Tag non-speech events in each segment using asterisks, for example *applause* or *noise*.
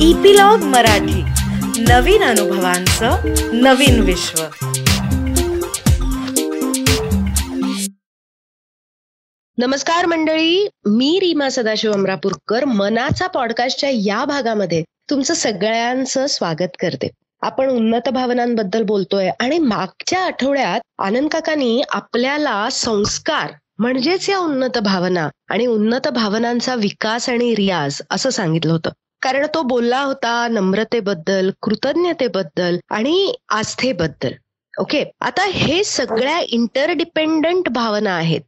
Epilogue Marathi. नवीन अनुभवांचं नवीन विश्व. नमस्कार मंडळी मी रीमा सदाशिव अमरापूरकर मनाचा पॉडकास्टच्या या भागामध्ये तुमचं सगळ्यांचं स्वागत करते. आपण उन्नत भावनांबद्दल बोलतोय आणि मागच्या आठवड्यात आनंद काकांनी आपल्याला संस्कार म्हणजेच या उन्नत भावना आणि उन्नत भावनांचा विकास आणि रियाज असं सांगितलं होतं. कारण तो बोलला होता नम्रतेबद्दल कृतज्ञतेबद्दल आणि आस्थेबद्दल. ओके आता हे सगळ्या इंटरडिपेंडंट भावना आहेत.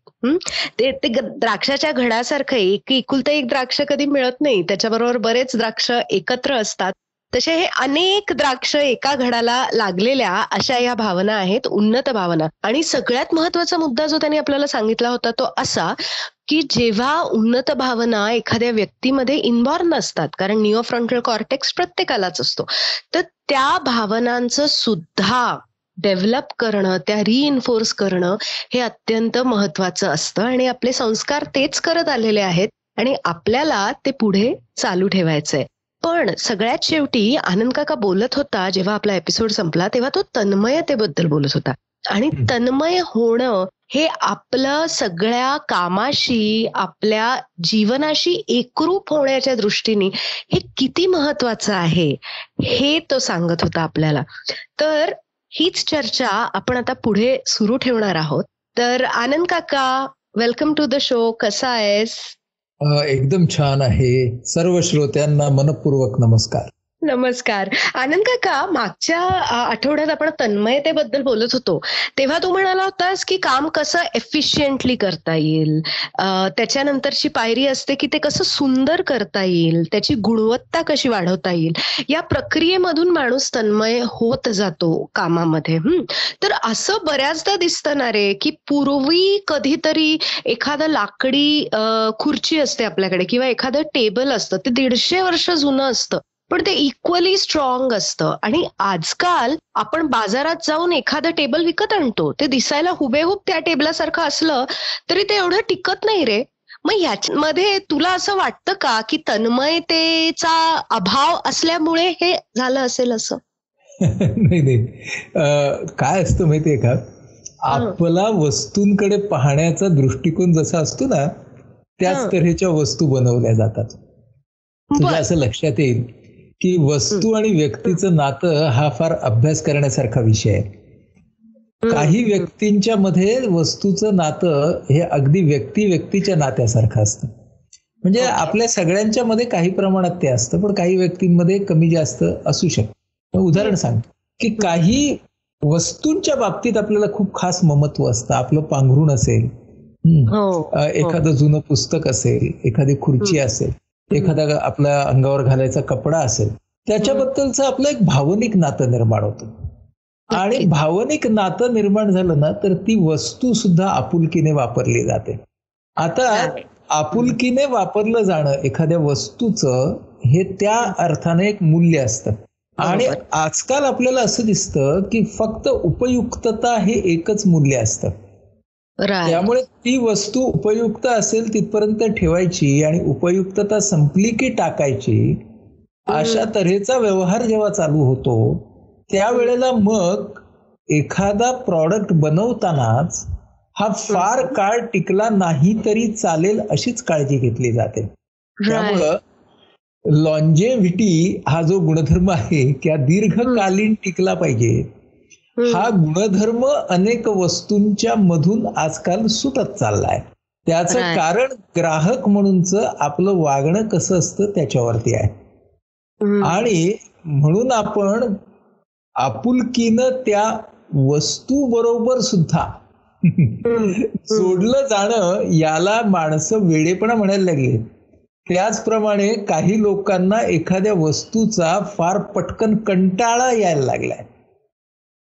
ते ते द्राक्षाच्या घडासारखं एक एकुलता एक द्राक्ष कधी मिळत नाही. त्याच्याबरोबर बरेच द्राक्ष एकत्र असतात. तसे हे अनेक द्राक्ष एका घडाला लागलेल्या अशा या भावना आहेत. उन्नत भावना. आणि सगळ्यात महत्त्वाचा मुद्दा जो त्यांनी आपल्याला सांगितला होता तो असा की जेव्हा उन्नत भावना एखाद्या व्यक्तीमध्ये इन्व्हॉल्व नसतात कारण निओ फ्रंटल कॉर्टेक्स प्रत्येकालाच असतो तर त्या भावनांचं सुद्धा डेव्हलप करणं त्या रिइन्फोर्स करणं हे अत्यंत महत्वाचं असतं आणि आपले संस्कार तेच करत आलेले आहेत आणि आपल्याला ते पुढे चालू ठेवायचंय पण सगळ्यात शेवटी आनंद काका बोलत होता जेव्हा आपला एपिसोड संपला तेव्हा तो तन्मयतेबद्दल बोलत होता आणि. तन्मय होणं हे आपलं सगळ्या कामाशी आपल्या जीवनाशी एकरूप होण्याच्या दृष्टीने हे किती महत्वाचं आहे हे तो सांगत होता आपल्याला. तर हीच चर्चा आपण आता पुढे सुरू ठेवणार आहोत. तर आनंद काका वेलकम टू द शो कसा आहेस? एकदम छान आहे. सर्व श्रोत्यांना मनपूर्वक नमस्कार. नमस्कार. आनंद काका मागच्या आठवड्यात आपण तन्मयतेबद्दल बोलत होतो. तेव्हा तू म्हणाला होतास की काम कसं एफिशियंटली करता येईल? त्याच्यानंतरची पायरी असते की ते कसं सुंदर करता येईल? त्याची गुणवत्ता कशी वाढवता येईल? या प्रक्रियेमधून माणूस तन्मय होत जातो कामामध्ये. तर असं बऱ्याचदा दिसतं ना रे की पूर्वी कधीतरी एखादं लाकडी खुर्ची असते आपल्याकडे किंवा एखादं टेबल असतं. ते दीडशे वर्ष जुनं असतं. पण ते इक्वली स्ट्रॉंग असतं. आणि आजकाल आपण बाजारात जाऊन एखादं टेबल विकत आणतो. ते दिसायला हुबेहूब त्या टेबलासारखं असलं तरी ते एवढं टिकत नाही रे. मग याच्यामध्ये तुला असं वाटतं का की तन्मयतेचा अभाव असल्यामुळे हे झालं असेल असं? नाही नाही. काय असतं माहितीये का? आपला वस्तूंकडे पाहण्याचा दृष्टिकोन जसा असतो ना त्याच. तऱ्हेच्या वस्तू बनवल्या जातात. तुझ्या असं लक्षात येईल. की वस्तू आणि व्यक्तीचं नातं हा फार अभ्यास करण्यासारखा विषय आहे. काही व्यक्तींच्या मध्ये वस्तूचं नातं हे अगदी व्यक्ती व्यक्तीच्या नात्यासारखं असतं. म्हणजे. आपल्या सगळ्यांच्या मध्ये काही प्रमाणात ते असतं पण काही व्यक्तींमध्ये कमी जास्त असू शकतं. उदाहरण सांग की काही वस्तूंच्या बाबतीत आपल्याला खूप खास ममत्व असतं. आपलं पांघरुण असेल. हो अ, एखादं जुनं पुस्तक असेल एखादी खुर्ची असेल एखादा आपल्या अंगावर घालायचा कपडा असेल त्याच्याबद्दलचं आपलं एक भावनिक नातं निर्माण होतं. आणि. भावनिक नातं निर्माण झालं ना तर ती वस्तू सुद्धा आपुलकीने वापरली जाते. आता आपुलकीने वापरलं जाणं एखाद्या वस्तूचं हे त्या अर्थाने एक मूल्य असतं. आणि. आजकाल आपल्याला असं दिसतं की फक्त उपयुक्तता हे एकच मूल्य असतं. त्यामुळे ती वस्तू उपयुक्त असेल तिथपर्यंत ठेवायची आणि उपयुक्तता संपली की टाकायची अशा तऱ्हेचा व्यवहार जेव्हा चालू होतो त्यावेळेला मग एखादा प्रॉडक्ट बनवतानाच हा फार काळ टिकला नाही तरी चालेल अशीच काळजी घेतली जाते. त्यामुळं लॉन्जेव्हिटी हा जो गुणधर्म आहे की हा दीर्घकालीन टिकला पाहिजे. हा गुणधर्म अनेक वस्तूंच्या मधून आजकाल सुटत चाललाय. त्याचं. कारण ग्राहक म्हणूनच आपलं वागणं कसं असतं त्याच्यावरती आहे. आणि म्हणून आपण आपुलकीनं त्या वस्तू बरोबर सुद्धा *laughs* जोडलं जाणं याला माणसं वेडेपणा म्हणायला लागले. त्याचप्रमाणे काही लोकांना एखाद्या वस्तूचा फार पटकन कंटाळा यायला लागलाय.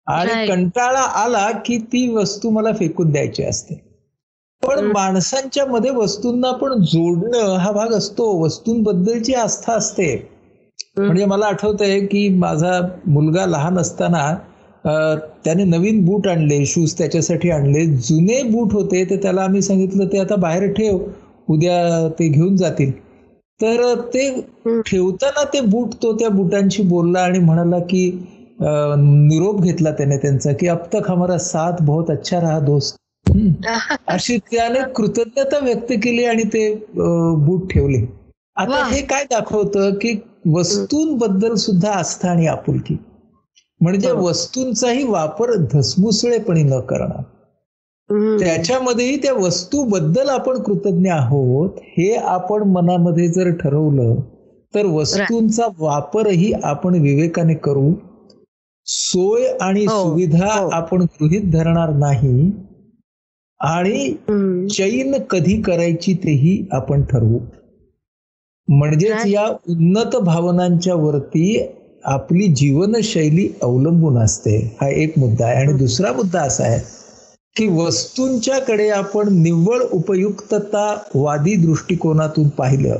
आणि. कंटाळा आला की ती वस्तू मला फेकून द्यायची असते. पण माणसांच्या मध्ये वस्तूंना पण जोडणं हा भाग असतो. वस्तूंबद्दलची आस्था असते. म्हणजे मला आठवतंय की माझा मुलगा लहान असताना त्याने नवीन बूट आणले शूज त्याच्यासाठी आणले. जुने बूट होते तर त्याला आम्ही सांगितलं ते आता बाहेर ठेव उद्या ते घेऊन जातील. तर ते. ठेवताना ते बूट तो त्या बुटांशी बोलला आणि म्हणाला की निरोप घेतला त्याने त्यांचा की अब तक हमारा साथ बहुत अच्छा रहा दोस्त. *laughs* अशी त्याने कृतज्ञता व्यक्त केली आणि ते बूट ठेवले आता. हे काय दाखवतं की वस्तूंबद्दल सुद्धा आस्था आणि आपुलकी म्हणजे. वस्तूंचाही वापर धसमुसळेपणी न करणं. त्याच्यामध्येही त्या वस्तूबद्दल आपण कृतज्ञ आहोत हे आपण मनामध्ये जर ठरवलं तर वस्तूंचा वापरही आपण विवेकाने करू सोय आणि हो, सुविधा हो. आपण गृहीत धरणार नाही आणि. चैन कधी करायची तेही आपण ठरवू म्हणजेच. या उन्नत भावनांच्या वरती आपली जीवनशैली अवलंबून असते हा एक मुद्दा आहे आणि दुसरा मुद्दा असा आहे की वस्तूंच्याकडे आपण निव्वळ उपयुक्ततावादी दृष्टिकोनातून पाहिलं.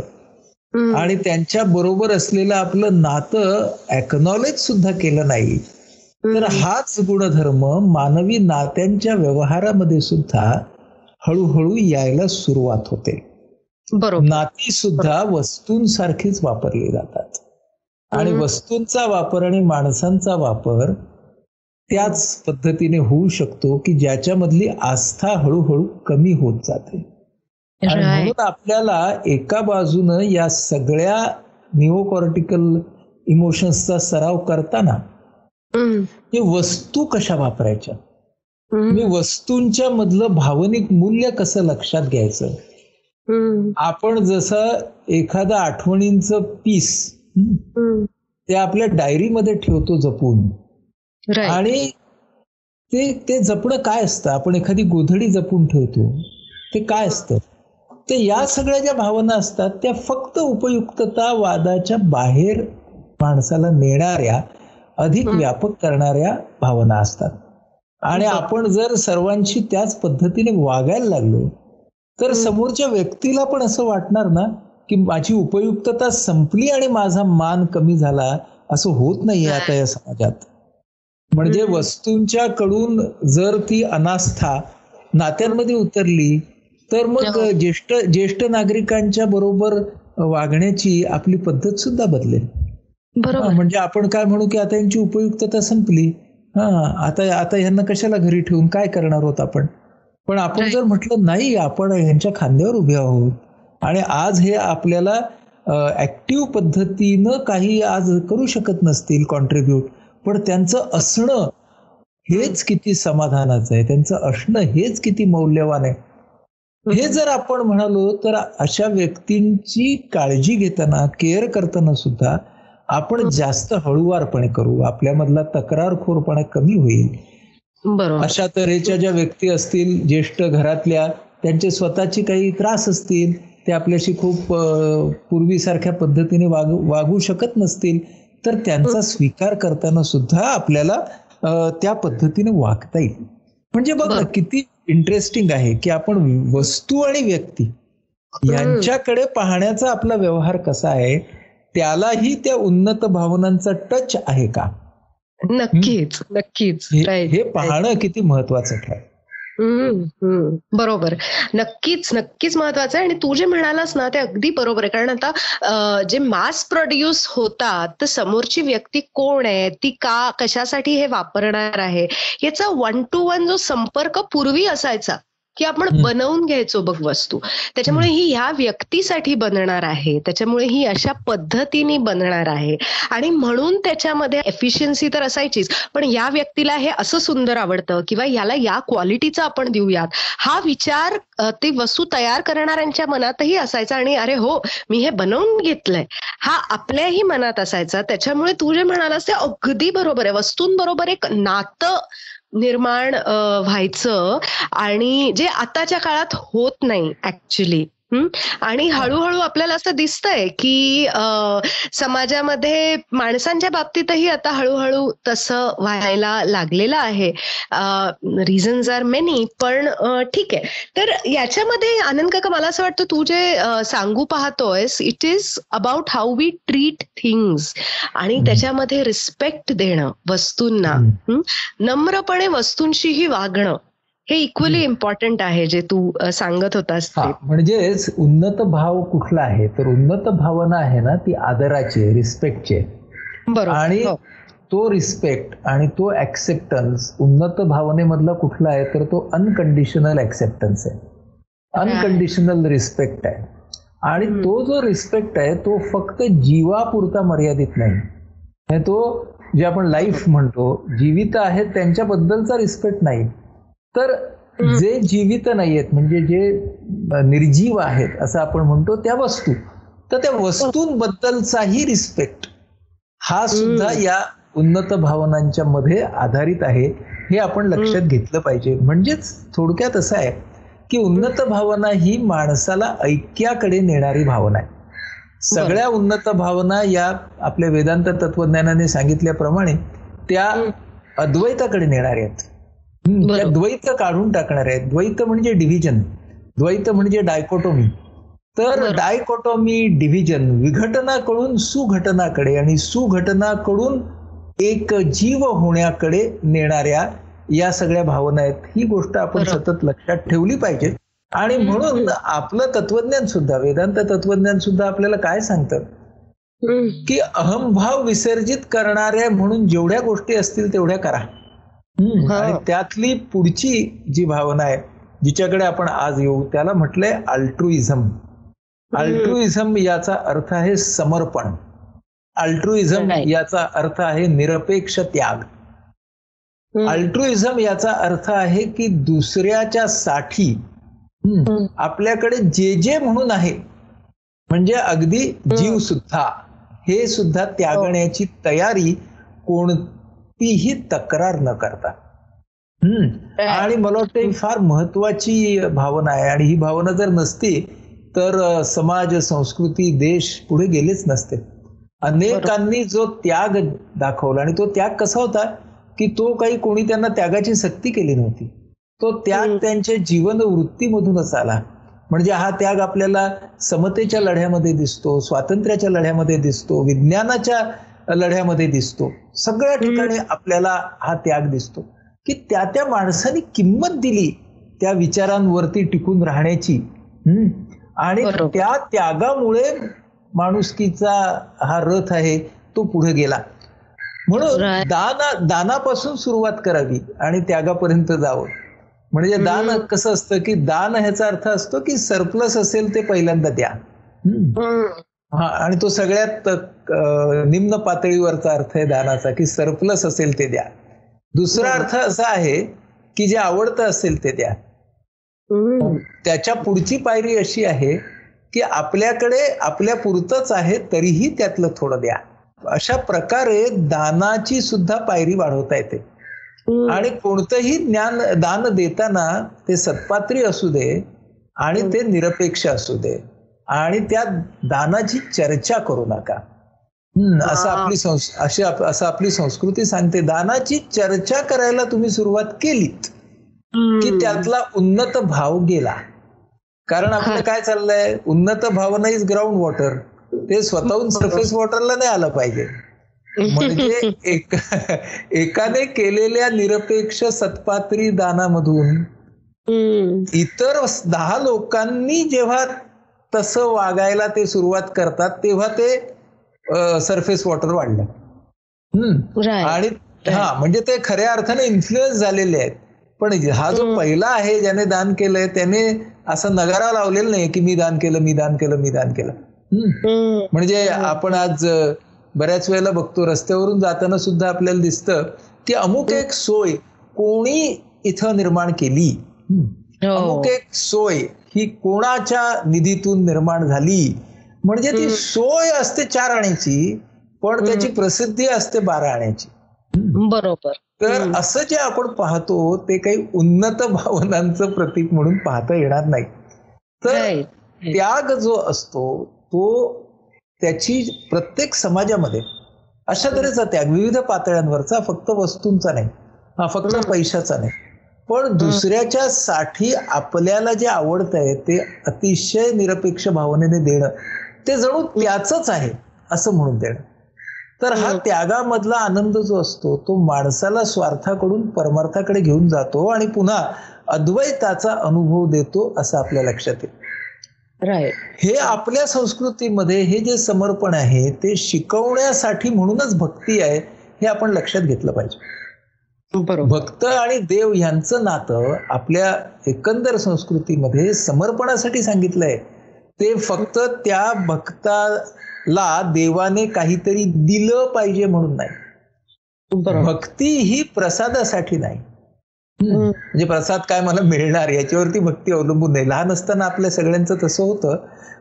आणि त्यांच्या बरोबर असलेलं आपलं नातं अॅकनॉलेज सुद्धा केलं नाही तर हाच गुणधर्म मानवी नात्यांच्या व्यवहारामध्ये सुद्धा हळूहळू यायला सुरुवात होते. बरोबर. नाती सुद्धा वस्तूंसारखीच वापरली जातात. आणि. वस्तूंचा वापर आणि माणसांचा वापर त्याच पद्धतीने होऊ शकतो की ज्याच्यामधली आस्था हळूहळू कमी होत जाते. आणि. म्हणून आपल्याला एका बाजूनं या सगळ्या निओकॉर्टिकल इमोशन्सचा सराव करताना हे वस्तू कशा वापरायच्या. मी वस्तूंच्या मधलं भावनिक मूल्य कसं लक्षात घ्यायचं. आपण जसं एखादं आठवणींचं पीस. ते आपल्या डायरीमध्ये ठेवतो जपून. आणि ते ते जपणं काय असतं आपण एखादी गोधडी जपून ठेवतो ते काय असतं ते या सगळ्या ज्या भावना असतात त्या फक्त उपयुक्तता वादाच्या बाहेर माणसाला नेणाऱ्या अधिक. व्यापक करणाऱ्या भावना असतात आणि आपण जर सर्वांशी त्याच पद्धतीने वागायला लागलो तर. समोरच्या व्यक्तीला पण असं वाटणार ना की माझी उपयुक्तता संपली आणि माझा मान कमी झाला असं होत नाहीये आता या समाजात म्हणजे. वस्तूंच्या कडून जर ती अनास्था नात्यांमध्ये उतरली तर मग हो. ज्येष्ठ ज्येष्ठ नागरिकांच्या बरोबर वागण्याची आपली पद्धत सुद्धा बदलेल बरोबर. म्हणजे आपण काय म्हणू की आता यांची उपयुक्तता संपली. हा आता आता यांना कशाला घरी ठेवून काय करणार आहोत आपण? पण आपण. जर म्हटलं नाही आपण यांच्या खांद्यावर उभे आहोत. आणि आज हे आपल्याला ऍक्टिव्ह पद्धतीनं काही आज करू शकत नसतील कॉन्ट्रीब्यूट पण त्यांचं असणं हेच किती समाधानाचं आहे. त्यांचं असणं हेच किती मौल्यवान आहे. हे जर आपण म्हणालो तर अशा व्यक्तींची काळजी घेताना केअर करताना सुद्धा आपण जास्त हळुवारपणे करू आपल्यामधला तक्रारखोरपणा कमी होईल. बरोबर. अशा तऱ्हेच्या ज्या व्यक्ती असतील ज्येष्ठ घरातल्या त्यांचे स्वतःचे काही त्रास असतील ते आपल्याशी खूप पूर्वीसारख्या पद्धतीने वागू वागू शकत नसतील तर त्यांचा स्वीकार करताना सुद्धा आपल्याला त्या पद्धतीने वागता येईल. म्हणजे बघ ना. किती इंटरेस्टिंग आहे की आपण वस्तू आणि व्यक्ती यांच्याकडे पाहण्याचा आपला व्यवहार कसा आहे त्यालाही त्या उन्नत भावनांचा टच आहे का? नक्कीच नक्कीच. हे पाहणं किती महत्वाचं हम्म. बरोबर. नक्कीच नक्कीच महत्वाचं आहे. आणि तू जे म्हणालास ना ते अगदी बरोबर आहे. कारण आता जे मास प्रोड्यूस होतात तर समोरची व्यक्ती कोण आहे? ती का कशासाठी हे वापरणार आहे? याचा वन टू वन जो संपर्क पूर्वी असायचा की आपण. बनवून घ्यायचो बघ वस्तू. त्याच्यामुळे ही ह्या व्यक्तीसाठी बनणार आहे. त्याच्यामुळे ही अशा पद्धतीने बनणार आहे. आणि म्हणून त्याच्यामध्ये एफिशियन्सी तर असायचीच. पण या व्यक्तीला हे असं सुंदर आवडतं किंवा याला या क्वालिटीचं आपण देऊयात. हा विचार ते वस्तू तयार करणाऱ्यांच्या मनातही असायचा आणि अरे हो मी हे बनवून घेतलंय. हा आपल्याही मनात असायचा. त्याच्यामुळे तू जे म्हणालास ते अगदी बरोबर आहे. वस्तूंबरोबर एक नातं निर्माण व्हायचं आणि जे आताच्या काळात होत नाही ऍक्च्युली आणि हळूहळू आपल्याला असं दिसतंय की समाजामध्ये माणसांच्या बाबतीतही आता हळूहळू तसं व्हायला लागलेलं आहे. रिझन्स आर मेनी पण ठीक आहे. तर याच्यामध्ये आनंद काका मला असं वाटतं तू जे सांगू पाहतोयस it is about how we treat things आणि. त्याच्यामध्ये रिस्पेक्ट देणं वस्तूंना? नम्रपणे वस्तूंशीही वागणं. हे इक्वली इम्पॉर्टंट आहे जे तू सांगत होतास हा म्हणजेच उन्नत भाव कुठला आहे? तर उन्नत भावना आहे ना ती आदराची रिस्पेक्टची बरोबर आणि हो. तो रिस्पेक्ट आणि तो ऍक्सेप्टन्स उन्नत भावनेमधला कुठला आहे तर तो अनकंडिशनल ऍक्सेप्टन्स आहे. अनकंडिशनल रिस्पेक्ट आहे. आणि तो जो रिस्पेक्ट आहे तो फक्त जीवापुरता मर्यादित नाही. हे तो जे आपण लाईफ म्हणतो जीवित आहेत त्यांच्याबद्दलचा रिस्पेक्ट नाही. तर जे जीवित नाहीयेत म्हणजे जे निर्जीव आहेत असं आपण म्हणतो त्या वस्तू. तर त्या वस्तूंबद्दलचाही रिस्पेक्ट हा सुद्धा या उन्नत भावनांच्या मध्ये आधारित आहे. हे आपण लक्षात घेतलं पाहिजे. म्हणजेच थोडक्यात असं आहे की उन्नत भावना ही माणसाला ऐक्याकडे नेणारी भावना आहे. सगळ्या उन्नत भावना या आपल्या वेदांत तत्वज्ञानाने सांगितल्याप्रमाणे त्या अद्वैताकडे नेणाऱ्या आहेत. द्वैत काढून टाकणार आहेत द्वैत म्हणजे डिव्हिजन द्वैत म्हणजे डायकोटोमी तर. डायकोटोमी डिव्हिजन विघटनाकडून सुघटनाकडे आणि सुघटनाकडून एक जीव होण्याकडे नेणाऱ्या या सगळ्या भावना आहेत ही गोष्ट आपण. सतत लक्षात ठेवली पाहिजे आणि म्हणून आपलं तत्वज्ञान सुद्धा वेदांत तत्वज्ञान सुद्धा आपल्याला काय सांगतं. की अहमभाव विसर्जित करणाऱ्या म्हणून जेवढ्या गोष्टी असतील तेवढ्या करा. आणि त्यातली पुढची जी भावना आहे जिच्याकडे आपण आज येऊ त्याला म्हटलंय अल्ट्रुइझम अल्ट्रुइझम याचा अर्थ आहे समर्पण. अल्ट्रुइझम. याचा अर्थ आहे निरपेक्ष त्याग. अल्ट्रुइझम याचा अर्थ आहे की दुसऱ्याच्या साठी. आपल्याकडे जे जे म्हणून आहे म्हणजे अगदी जीव सुद्धा हे सुद्धा त्यागण्याची तयारी कोणतीही तक्रार न करता. हम्म. आणि मला वाटतं ही फार महत्वाची भावना आहे. आणि ही भावना जर नसती तर समाज संस्कृती देश पुढे गेलेच नसते. अनेकांनी जो त्याग दाखवला आणि तो त्याग कसा होता की तो काही कोणी त्यांना त्यागाची सक्ती केली नव्हती. तो त्याग त्यांच्या जीवन वृत्तीमधूनच आला. म्हणजे हा त्याग आपल्याला समतेच्या लढ्यामध्ये दिसतो स्वातंत्र्याच्या लढ्यामध्ये दिसतो विज्ञानाच्या लढ्यामध्ये दिसतो. सगळ्या ठिकाणी आपल्याला हा त्याग दिसतो. की त्या त्या माणसाने किंमत दिली त्या विचारांवरती टिकून राहण्याची. हम्म. आणि. त्या त्यागामुळे माणुसकीचा हा रथ आहे तो पुढे गेला. म्हणून. दाना दानापासून सुरुवात करावी आणि त्यागापर्यंत जावं. म्हणजे दान कसं असतं की दान ह्याचा अर्थ असतो की सरप्लस असेल ते पहिल्यांदा द्या. हा आणि तो सगळ्यात निम्न पातळीवरचा अर्थ आहे दानाचा की सरप्लस असेल ते द्या. दुसरा अर्थ असा आहे की जे आवडतं असेल ते द्या. त्याच्या पुढची पायरी अशी आहे की आपल्याकडे आपल्या पुरतच आहे तरीही त्यातलं थोडं द्या. अशा प्रकारे दानाची सुद्धा पायरी वाढवता येते. आणि कोणतंही ज्ञान दान देताना ते सत्पात्री असू दे आणि ते निरपेक्ष असू दे. आणि त्या दानाची चर्चा करू नका असं. आपली अशी असं आपली संस्कृती सांगते दानाची चर्चा करायला तुम्ही सुरुवात केलीत की. त्यातला उन्नत भाव गेला कारण आपलं. काय चाललंय उन्नत भावना इज ग्राउंड वॉटर ते स्वतःहून सरफेस वॉटरला नाही आलं पाहिजे म्हणजे *laughs* एक एकाने केलेल्या निरपेक्ष सत्पात्री दानामधून. इतर दहा लोकांनी जेव्हा तसं वागायला ते सुरुवात करतात तेव्हा ते सरफेस वॉटर वाढलं. हम्म. आणि हा म्हणजे ते खऱ्या अर्थाने इन्फ्लुएन्स झालेले आहेत. पण हा जो पहिला आहे ज्याने दान केलंय त्याने असं नगारा लावलेलं नाही की मी दान केलं मी दान केलं मी दान केलं. म्हणजे आपण आज बऱ्याच वेळेला बघतो रस्त्यावरून जाताना सुद्धा आपल्याला दिसतं की अमुक एक सोय कोणी इथं निर्माण केली. हो. अमुक एक सोय ही कोणाच्या निधीतून निर्माण झाली. म्हणजे ती सोय असते चार आण्याची पण त्याची प्रसिद्धी असते बारा आण्याची बरोबर. तर असं जे आपण पाहतो ते काही उन्नत *laughs* भावनांचं प्रतीक म्हणून पाहता येणार नाही. तर. त्याग जो असतो तो त्याची प्रत्येक समाजामध्ये अशा तऱ्हेचा त्याग. विविध पातळ्यांवरचा फक्त वस्तूंचा नाही. हा फक्त पैशाचा नाही. पण दुसऱ्याच्या साठी आपल्याला जे आवडत आहे ते अतिशय निरपेक्ष भावनेने देणं ते जणू त्याच आहे असं म्हणून देणं. तर हा त्यागामधला आनंद जो असतो तो माणसाला स्वार्थाकडून परमार्थाकडे घेऊन जातो आणि पुन्हा अद्वैताचा अनुभव देतो असं आपल्या लक्षात येईल. हे आपल्या संस्कृतीमध्ये हे जे समर्पण आहे ते शिकवण्यासाठी म्हणूनच भक्ती आहे हे आपण लक्षात घेतलं पाहिजे. भक्त आणि देव यांचं नातं आपल्या एकंदर संस्कृतीमध्ये समर्पणासाठी सांगितलंय. ते फक्त त्या भक्ताला देवाने काहीतरी दिलं पाहिजे म्हणून नाही. भक्ती ही प्रसादासाठी नाही. म्हणजे प्रसाद काय मला मिळणार याच्यावरती भक्ती अवलंबून नाही. लहान असताना आपल्या सगळ्यांचं तसं होतं.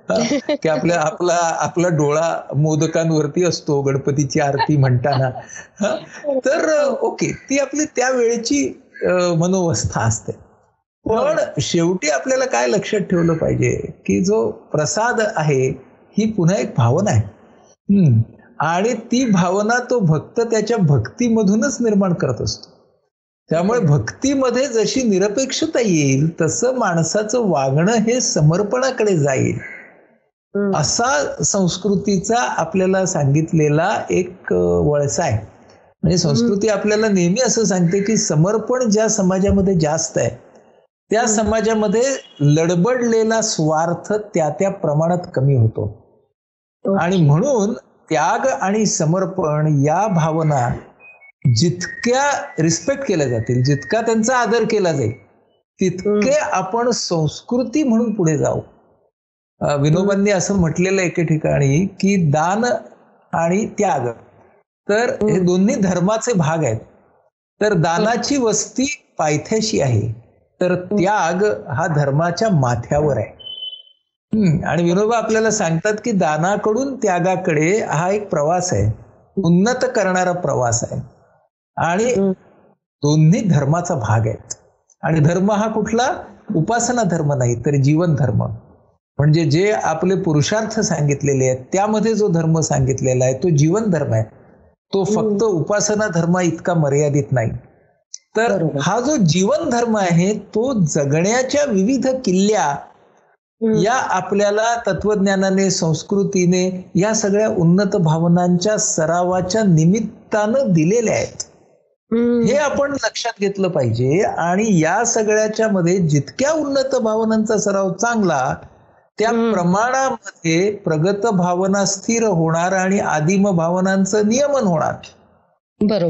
*laughs* की आपल्या आपला आपला डोळा मोदकांवरती असतो गणपतीची आरती म्हणताना. हा, तर ओके ती आपली त्या वेळेची मनोवस्था असते. पण शेवटी आपल्याला काय लक्षात ठेवलं पाहिजे की जो प्रसाद आहे ही पुन्हा एक भावना आहे. हम्म. आणि ती भावना तो भक्त त्याच्या भक्तीमधूनच निर्माण करत असतो. त्यामुळे भक्तीमध्ये जशी निरपेक्षता येईल तसं माणसाचं वागणं हे समर्पणाकडे जाईल. असा संस्कृतीचा आपल्याला सांगितलेला एक वळसा आहे. म्हणजे संस्कृती आपल्याला नेहमी असं सांगते की समर्पण ज्या समाजामध्ये जास्त आहे त्या समाजामध्ये लडबडलेला स्वार्थ त्या त्या प्रमाणात कमी होतो. आणि म्हणून त्याग आणि समर्पण या भावना जितक्या रिस्पेक्ट केल्या जातील जितका त्यांचा आदर केला जाईल तितके आपण संस्कृती म्हणून पुढे जाऊ विनोबांनी असं म्हटलेलं आहे एके ठिकाणी की दान आणि त्याग. तर हे दोन्ही धर्माचे भाग आहेत. तर दानाची वस्ती पायथ्याशी आहे. तर त्याग हा धर्माच्या माथ्यावर आहे. आणि विनोबा आपल्याला सांगतात की दानाकडून त्यागाकडे हा एक प्रवास आहे. उन्नत करणारा प्रवास आहे. आणि दोन्ही धर्माचा भाग आहेत. आणि धर्म हा कुठला? उपासना धर्म नाही तर जीवन धर्म. म्हणजे जे आपले पुरुषार्थ सांगितलेले आहेत त्यामध्ये जो धर्म सांगितलेला आहे तो जीवन धर्म आहे. तो फक्त उपासना धर्म इतका मर्यादित नाही. तर. हा जो जीवन धर्म आहे तो जगण्याच्या विविध किल्ल्या या आपल्याला तत्वज्ञानाने संस्कृतीने या सगळ्या उन्नत भावनांच्या सरावाच्या निमित्तानं दिलेल्या आहेत. हे आपण लक्षात घेतलं पाहिजे. आणि या सगळ्याच्या मध्ये जितक्या उन्नत भावनांचा सराव चांगला त्या प्रमाणामध्ये प्रगत भावना स्थिर होणार आणि आदिम भावनांचं नियमन होणार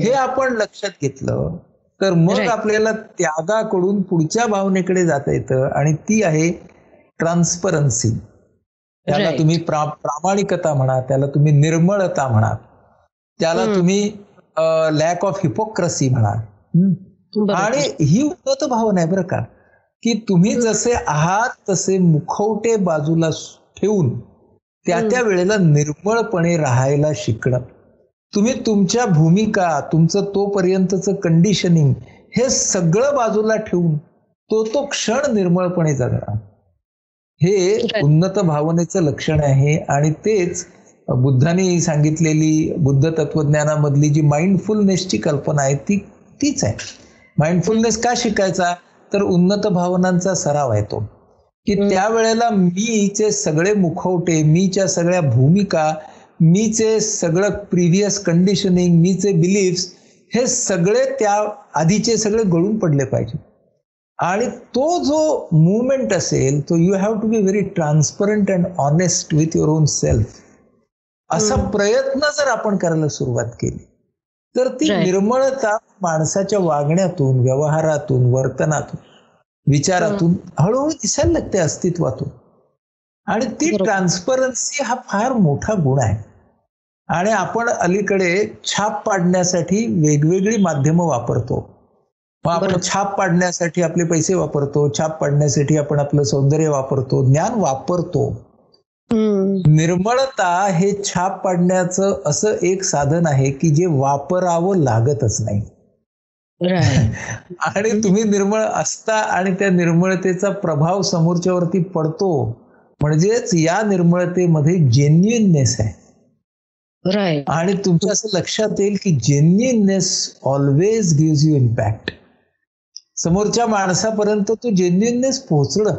हे आपण लक्षात घेतलं तर मग. आपल्याला त्यागाकडून पुढच्या भावनेकडे जाता येतं आणि ती आहे ट्रान्सपरन्सी त्याला. तुम्ही प्रा- प्रामाणिकता म्हणा त्याला तुम्ही निर्मळता म्हणा त्याला. तुम्ही लॅक ऑफ हिपोक्रसी म्हणा. आणि ही उन्नत भावना आहे बरं का की तुम्ही जसे आहात तसे मुखवटे बाजूला ठेवून त्या त्या वेळेला निर्मळपणे राहायला शिकणं. तुम्ही तुमच्या भूमिका तुमचं तोपर्यंतचं कंडिशनिंग हे सगळं बाजूला ठेवून तो तो क्षण निर्मळपणे जगणं. हे उन्नत भावनेचं लक्षण आहे आणि तेच बुद्धांनी सांगितलेली बुद्ध तत्वज्ञानामधली जी माइंडफुलनेसची कल्पना आहे ती तीच आहे. माइंडफुलनेस का शिकायचा? तर उन्नत भावनांचा सराव आहे तो. की त्यावेळेला मीचे सगळे मुखवटे मीच्या सगळ्या भूमिका मीचे सगळं प्रिव्हियस कंडिशनिंग मीचे बिलीफ्स हे सगळे त्या आधीचे सगळे गळून पडले पाहिजे. आणि तो जो मुवमेंट असेल तो you have to be very transparent and honest with your own self. असा प्रयत्न जर आपण करायला सुरुवात केली तर ती. निर्मळता माणसाच्या वागण्यातून व्यवहारातून वर्तनातून विचारातून हळूहळू दिसायला लागते अस्तित्वातून आणि ती. ट्रान्सपरन्सी हा फार मोठा गुण आहे आणि आपण अलीकडे छाप पाडण्यासाठी वेगवेगळी माध्यमं वापरतो मग आपण. छाप पाडण्यासाठी आपले पैसे वापरतो छाप पाडण्यासाठी आपण आपलं सौंदर्य वापरतो ज्ञान वापरतो. निर्मळता हे छाप पाडण्याचं असं एक साधन आहे की जे वापरावं लागतच नाही. आणि तुम्ही निर्मळ असता आणि त्या निर्मळतेचा प्रभाव समोरच्यावरती पडतो म्हणजेच या निर्मळतेमध्ये जेन्युइननेस आहे. आणि तुमच्या असं लक्षात येईल की genuineness always gives you impact समोरच्या माणसापर्यंत तो जेन्युइननेस पोहोचणं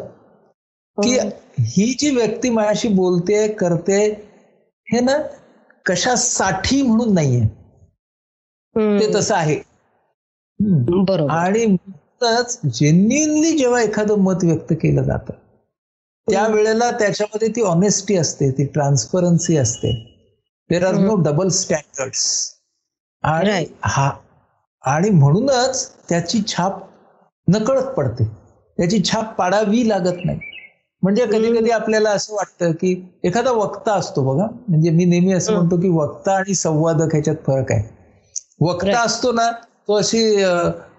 की ही जी व्यक्ती माझ्याशी बोलते करते हे ना कशासाठी म्हणून नाहीये. ते तसं आहे. आणि जेन्युनली जेव्हा एखादं मत व्यक्त केलं जातं त्यावेळेला त्याच्यामध्ये ती ऑनेस्टी असते ती ट्रान्सपरन्सी असते. There are no double standards आणि. हा आणि म्हणूनच त्याची छाप नकळत पडते. त्याची छाप पाडावी लागत नाही. म्हणजे कधी कधी आपल्याला असं वाटतं की एखादा वक्ता असतो बघा म्हणजे मी नेहमी असं. म्हणतो की वक्ता आणि संवादक ह्याच्यात फरक आहे वक्ता. असतो ना तो अशी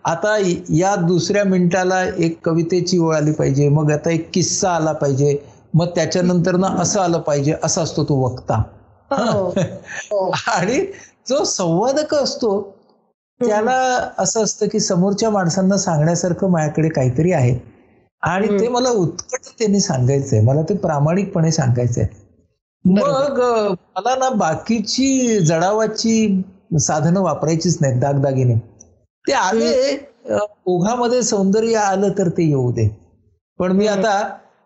आता या दुसऱ्या मिनिटाला एक कवितेची ओळ आली पाहिजे मग आता एक किस्सा आला पाहिजे मग त्याच्यानंतर ना असं आलं पाहिजे असा असतो तो वक्ता हो. हो. आणि जो संवादक असतो त्याला असं असतं की समोरच्या माणसांना सांगण्यासारखं माझ्याकडे काहीतरी आहे आणि ते मला उत्कटतेने सांगायचंय. मला ते प्रामाणिकपणे सांगायचंय. मग मला ना बाकीची जडावाची साधनं वापरायचीच नाहीत दागदागिने. ते आले ओघामध्ये सौंदर्य आलं तर ते येऊ दे. पण मी आता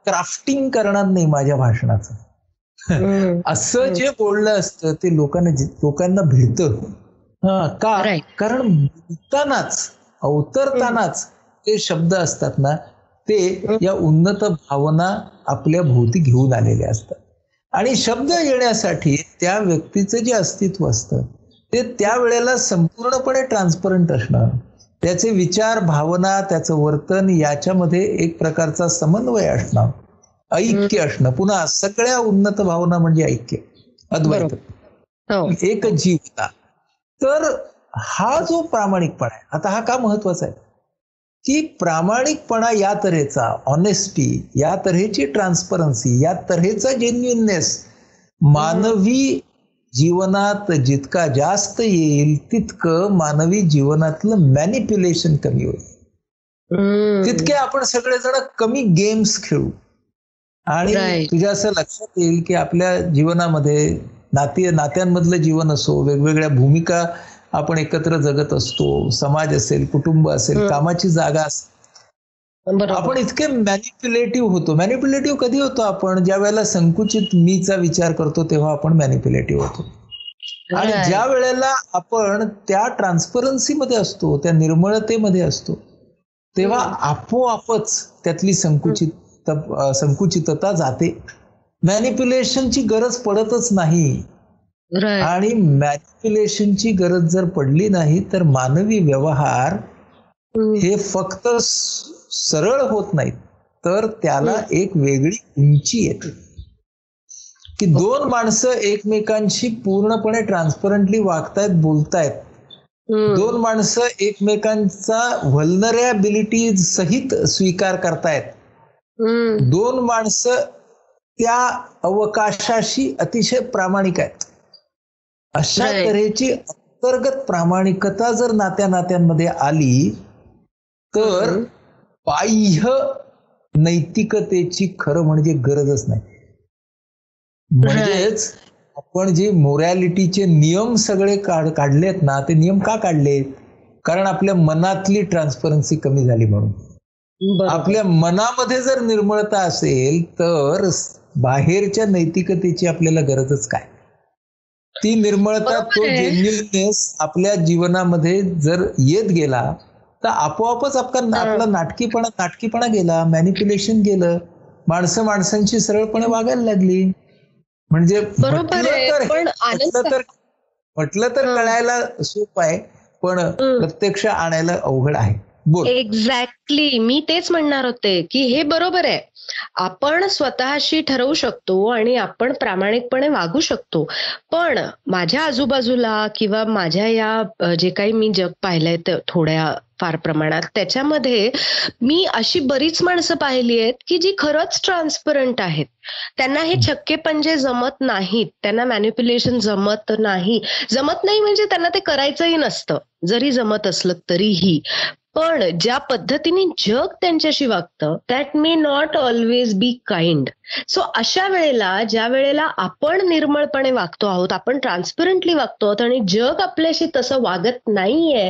क्राफ्टिंग करणार नाही माझ्या भाषणाचं. *laughs* असं जे बोललं असतं ते लोकांना लोकांना भिडतं. का. कारण बोलतानाच अवतरतानाच ते शब्द असतात ना ते या उन्नत भावना आपल्या भोवती घेऊन आलेले असतात. आणि शब्द येण्यासाठी त्या व्यक्तीचं जे अस्तित्व असतं ते त्यावेळेला संपूर्णपणे ट्रान्सपरंट असणं त्याचे विचार भावना त्याचं वर्तन याच्यामध्ये एक प्रकारचा समन्वय असणं ऐक्य असणं. पुन्हा सगळ्या उन्नत भावना म्हणजे ऐक्य अद्वैत. हो. एक जीवता तर हा जो प्रामाणिकपणा आहे आता हा का महत्त्वाचा आहे? की प्रामाणिकपणा या तऱ्हेचा ऑनेस्टी या तऱ्हेची ट्रान्सपरन्सी या तऱ्हेचा जेन्युननेस मानवी जीवनात जितका जास्त येईल तितकं मानवी जीवनातलं मॅनिप्युलेशन कमी होईल. तितके आपण सगळेजण कमी गेम्स खेळू आणि Right. तुझ्या असं लक्षात येईल की आपल्या जीवनामध्ये नाती नात्यांमधलं जीवन असो वेगवेगळ्या भूमिका आपण एकत्र जगत असतो समाज असेल कुटुंब असेल. कामाची जागा असेल आपण इतके मॅनिप्युलेटिव्ह होतो. मॅनिप्युलेटिव्ह कधी होतो आपण? ज्या वेळेला संकुचित मीचा विचार करतो तेव्हा आपण मॅनिप्युलेटिव्ह होतो. आणि. ज्या वेळेला आपण त्या ट्रान्सपरन्सी मध्ये असतो त्या निर्मळतेमध्ये असतो तेव्हा आपोआपच त्यातली संकुचित संकुचितता जाते. मॅनिप्युलेशनची गरज पडतच नाही. आणि मॅनिप्युलेशनची गरज जर पडली नाही तर मानवी व्यवहार हम्म. हे फक्त सरळ होत नाहीत. तर त्याला एक वेगळी उंची येते. की दोन माणसं एकमेकांशी पूर्णपणे ट्रान्सपरंटली वागतायत बोलतायत. हम्म. दोन माणसं एकमेकांचा व्हल्नरेबिलिटी सहित स्वीकार करतायत. दोन माणसं त्या अवकाशाशी अतिशय प्रामाणिक आहेत. अशा. तऱ्हेची अंतर्गत प्रामाणिकता जर नात्या नात्यांमध्ये आली तर. बाह्य नैतिकतेची खरं म्हणजे गरजच नाही म्हणजेच आपण जे मोरॅलिटीचे नियम सगळे काढ काढलेत ना ते नियम का काढलेत कारण आपल्या मनातली ट्रान्सपरन्सी कमी झाली म्हणून. आपल्या मनामध्ये जर निर्मळता असेल तर बाहेरच्या नैतिकतेची आपल्याला गरजच काय ती निर्मळता तो. जेन्युननेस आपल्या जीवनामध्ये जर येत गेला तर आपोआपच आपला आपला नाटकीपणा नाटकीपणा गेला मॅनिप्युलेशन गेलं माणसं माणसांची सरळपणे वागायला लागली म्हणजे म्हटलं तर म्हटलं. कळायला सोपं आहे पण प्रत्यक्ष आणायला अवघड आहे एक्झॅक्टली मी तेच म्हणणार होते की हे बरोबर आहे. आपण स्वतःशी ठरवू शकतो आणि आपण प्रामाणिकपणे वागू शकतो. पण माझ्या आजूबाजूला किंवा माझ्या या जे काही मी जग पाहिलंय थोड्या फार प्रमाणात त्याच्यामध्ये मी अशी बरीच माणसं पाहिली आहेत की जी खरंच ट्रान्सपरंट आहेत. त्यांना हे छक्के पंजे जमत नाहीत त्यांना मॅन्युप्युलेशन जमत नाही. जमत नाही म्हणजे त्यांना ते करायचंही नसतं. जरी जमत असलं तरीही. पण ज्या पद्धतीने जग त्यांच्याशी वागतं that may not always be kind so अशा वेळेला ज्या वेळेला आपण निर्मळपणे वागतो आहोत आपण ट्रान्सपरंटली वागतो आहोत आणि जग आपल्याशी तसं वागत नाहीये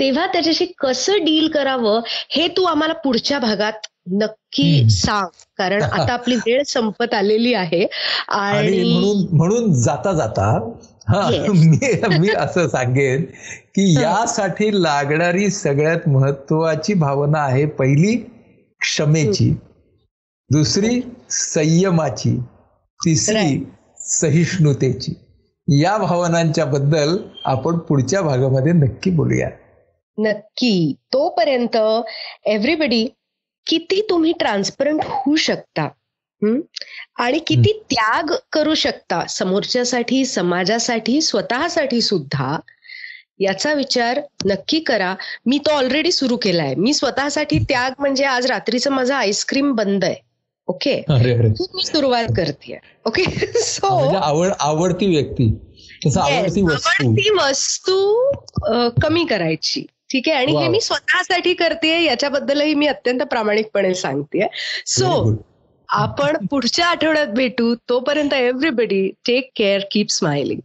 तेव्हा त्याच्याशी कसं डील करावं हे तू आम्हाला पुढच्या भागात नक्की. सांग कारण *laughs* आता आपली वेळ संपत आलेली आहे आणि म्हणून म्हणून जाता जाता. *laughs* मी मी असं सांगेन की यासाठी लागणारी सगळ्यात महत्वाची भावना आहे पहिली क्षमेची दुसरी संयमाची तिसरी. सहिष्णुतेची. या भावनांच्या बद्दल आपण पुढच्या भागामध्ये नक्की बोलूया. नक्की. तोपर्यंत एव्हरीबडी किती तुम्ही ट्रान्सपरंट होऊ शकता? आणि किती त्याग करू शकता समोरच्यासाठी समाजासाठी स्वतःसाठी सुद्धा याचा विचार नक्की करा. मी तो ऑलरेडी सुरू केलाय. मी स्वतःसाठी त्याग म्हणजे आज रात्रीचं माझं आईस्क्रीम बंद आहे. ओके? मी सुरुवात करते ओके? *laughs* सो म्हणजे आवड आवडती व्यक्ती. तसं आवडती वस्तू. कमी करायची. ठीक आहे? आणि हे. मी स्वतःसाठी करते याच्याबद्दलही मी अत्यंत प्रामाणिकपणे सांगते सो. आपण पुढच्या आठवड्यात भेटू. तोपर्यंत everybody take care keep smiling